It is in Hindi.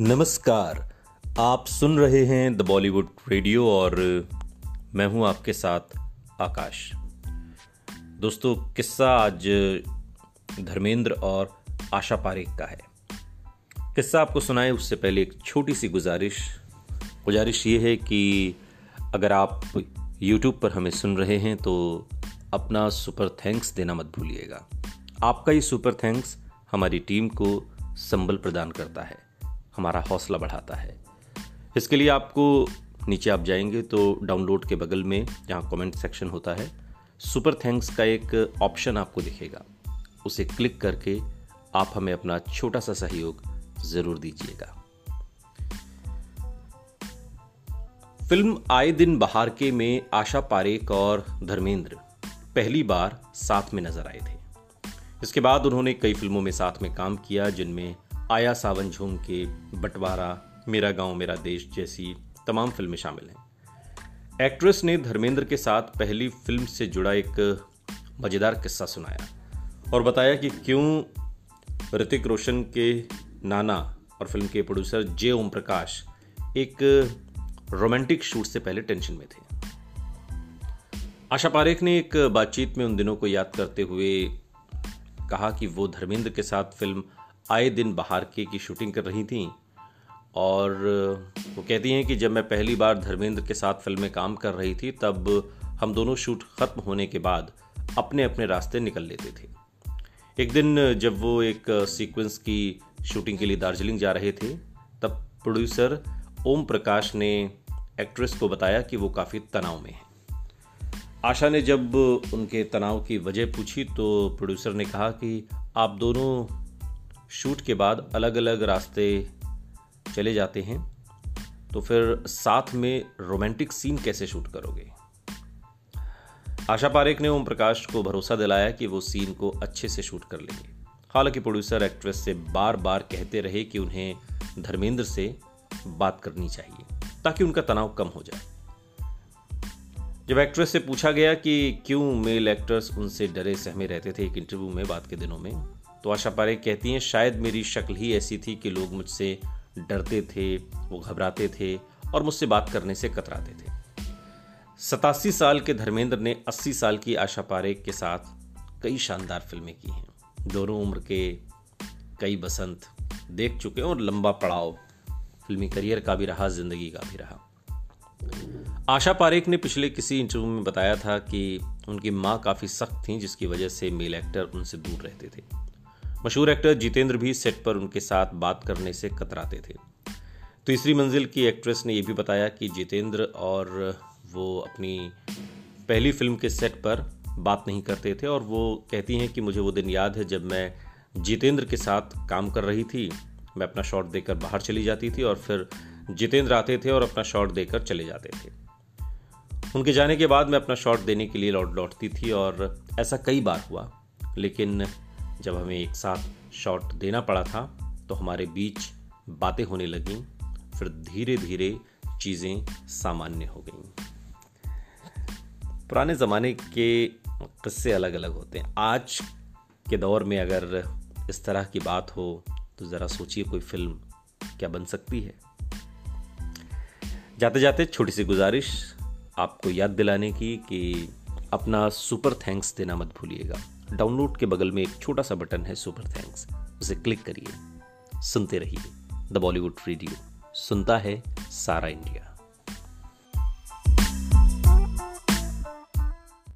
नमस्कार। आप सुन रहे हैं द बॉलीवुड रेडियो और मैं हूँ आपके साथ आकाश। दोस्तों, किस्सा आज धर्मेंद्र और आशा पारेख का है। किस्सा आपको सुनाए, उससे पहले एक छोटी सी गुजारिश। गुजारिश ये है कि अगर आप YouTube पर हमें सुन रहे हैं तो अपना सुपर थैंक्स देना मत भूलिएगा। आपका ये सुपर थैंक्स हमारी टीम को संबल प्रदान करता है। हमारा हौसला बढ़ाता है। इसके लिए आपको नीचे आप जाएँगे तो डाउनलोड के बगल में जहाँ कमेंट सेक्शन होता है। सुपर थैंक्स का एक ऑप्शन आपको दिखेगा। उसे क्लिक करके आप हमें अपना छोटा सा सहयोग ज़रूर दीजिएगा। फ़िल्म आए दिन बहार के में आशा पारेख और धर्मेंद्र पहली बार साथ में नज़र आए थे। इसके बाद उन्होंने कई फ़िल्मों में साथ में काम किया, जिनमें आया सावन झूम के बंटवारा, मेरा गाँव, मेरा देश जैसी तमाम फ़िल्में शामिल हैं। एक्ट्रेस ने धर्मेंद्र के साथ पहली फ़िल्म से जुड़ा एक मज़ेदार किस्सा सुनाया और बताया कि क्यों ऋतिक रोशन के नाना और फ़िल्म के प्रोड्यूसर जे ओम प्रकाश एक रोमांटिक शूट से पहले टेंशन में थे। आशा पारेख ने एक बातचीत में उन दिनों को याद करते हुए कहा कि वो धर्मेंद्र के साथ फ़िल्म आए दिन बाहर के की शूटिंग कर रही थी और वो कहती हैं कि जब मैं पहली बार धर्मेंद्र के साथ फ़िल्म में काम कर रही थी, तब हम दोनों शूट खत्म होने के बाद अपने अपने रास्ते निकल लेते थे। एक दिन जब वो एक सीक्वेंस की शूटिंग के लिए दार्जिलिंग जा रहे थे, तब प्रोड्यूसर ओम प्रकाश ने एक्ट्रेस को बताया कि वो काफ़ी तनाव में है। आशा ने जब उनके तनाव की वजह पूछी तो प्रोड्यूसर ने कहा कि आप दोनों शूट के बाद अलग अलग रास्ते चले जाते हैं। तो फिर साथ में रोमांटिक सीन कैसे शूट करोगे? आशा पारेख ने ओम प्रकाश को भरोसा दिलाया कि वो सीन को अच्छे से शूट कर लेंगे। हालाँकि प्रोड्यूसर एक्ट्रेस से बार बार कहते रहे कि उन्हें धर्मेंद्र से बात करनी चाहिए, ताकि उनका तनाव कम हो जाए। जब एक्ट्रेस से पूछा गया कि क्यों मेल एक्टर्स उनसे डरे, सहमे रहते थे एक इंटरव्यू में बात के दिनों में तो आशा पारेख कहती हैं, शायद मेरी शक्ल ही ऐसी थी कि लोग मुझसे डरते थे, वो घबराते थे और मुझसे बात करने से कतराते थे। सतासी साल के धर्मेंद्र ने अस्सी साल की आशा पारेख के साथ कई शानदार फ़िल्में की हैं। दोनों उम्र के कई बसंत देख चुके हैं और लंबा पड़ाव फिल्मी करियर का भी रहा, ज़िंदगी का भी रहा। आशा पारेख ने पिछले किसी इंटरव्यू में बताया था कि उनकी माँ काफ़ी सख्त थी, जिसकी वजह से मेल एक्टर उनसे दूर रहते थे। मशहूर एक्टर जितेंद्र भी सेट पर उनके साथ बात करने से कतराते थे। तीसरी मंजिल की एक्ट्रेस ने यह भी बताया कि जितेंद्र और वो अपनी पहली फ़िल्म के सेट पर बात नहीं करते थे और वो कहती हैं कि मुझे वो दिन याद है जब मैं जितेंद्र के साथ काम कर रही थी। मैं अपना शॉट देकर बाहर चली जाती थी और फिर जितेंद्र आते थे और अपना शॉट देकर चले जाते थे। उनके जाने के बाद मैं अपना शॉट देने के लिए लौट लौटती थी और ऐसा कई बार हुआ, लेकिन जब हमें एक साथ शॉट देना पड़ा था तो हमारे बीच बातें होने लगीं, फिर धीरे धीरे चीज़ें सामान्य हो गईं। पुराने ज़माने के किस्से अलग अलग होते हैं। आज के दौर में अगर इस तरह की बात हो तो ज़रा सोचिए कोई फ़िल्म क्या बन सकती है। जाते जाते छोटी सी गुजारिश आपको याद दिलाने की कि अपना सुपर थैंक्स देना मत भूलिएगा। डाउनलोड के बगल में एक छोटा सा बटन है सुपर थैंक्स। उसे क्लिक करिए, सुनते रहिए। द बॉलीवुड रेडियो, सुनता है सारा इंडिया।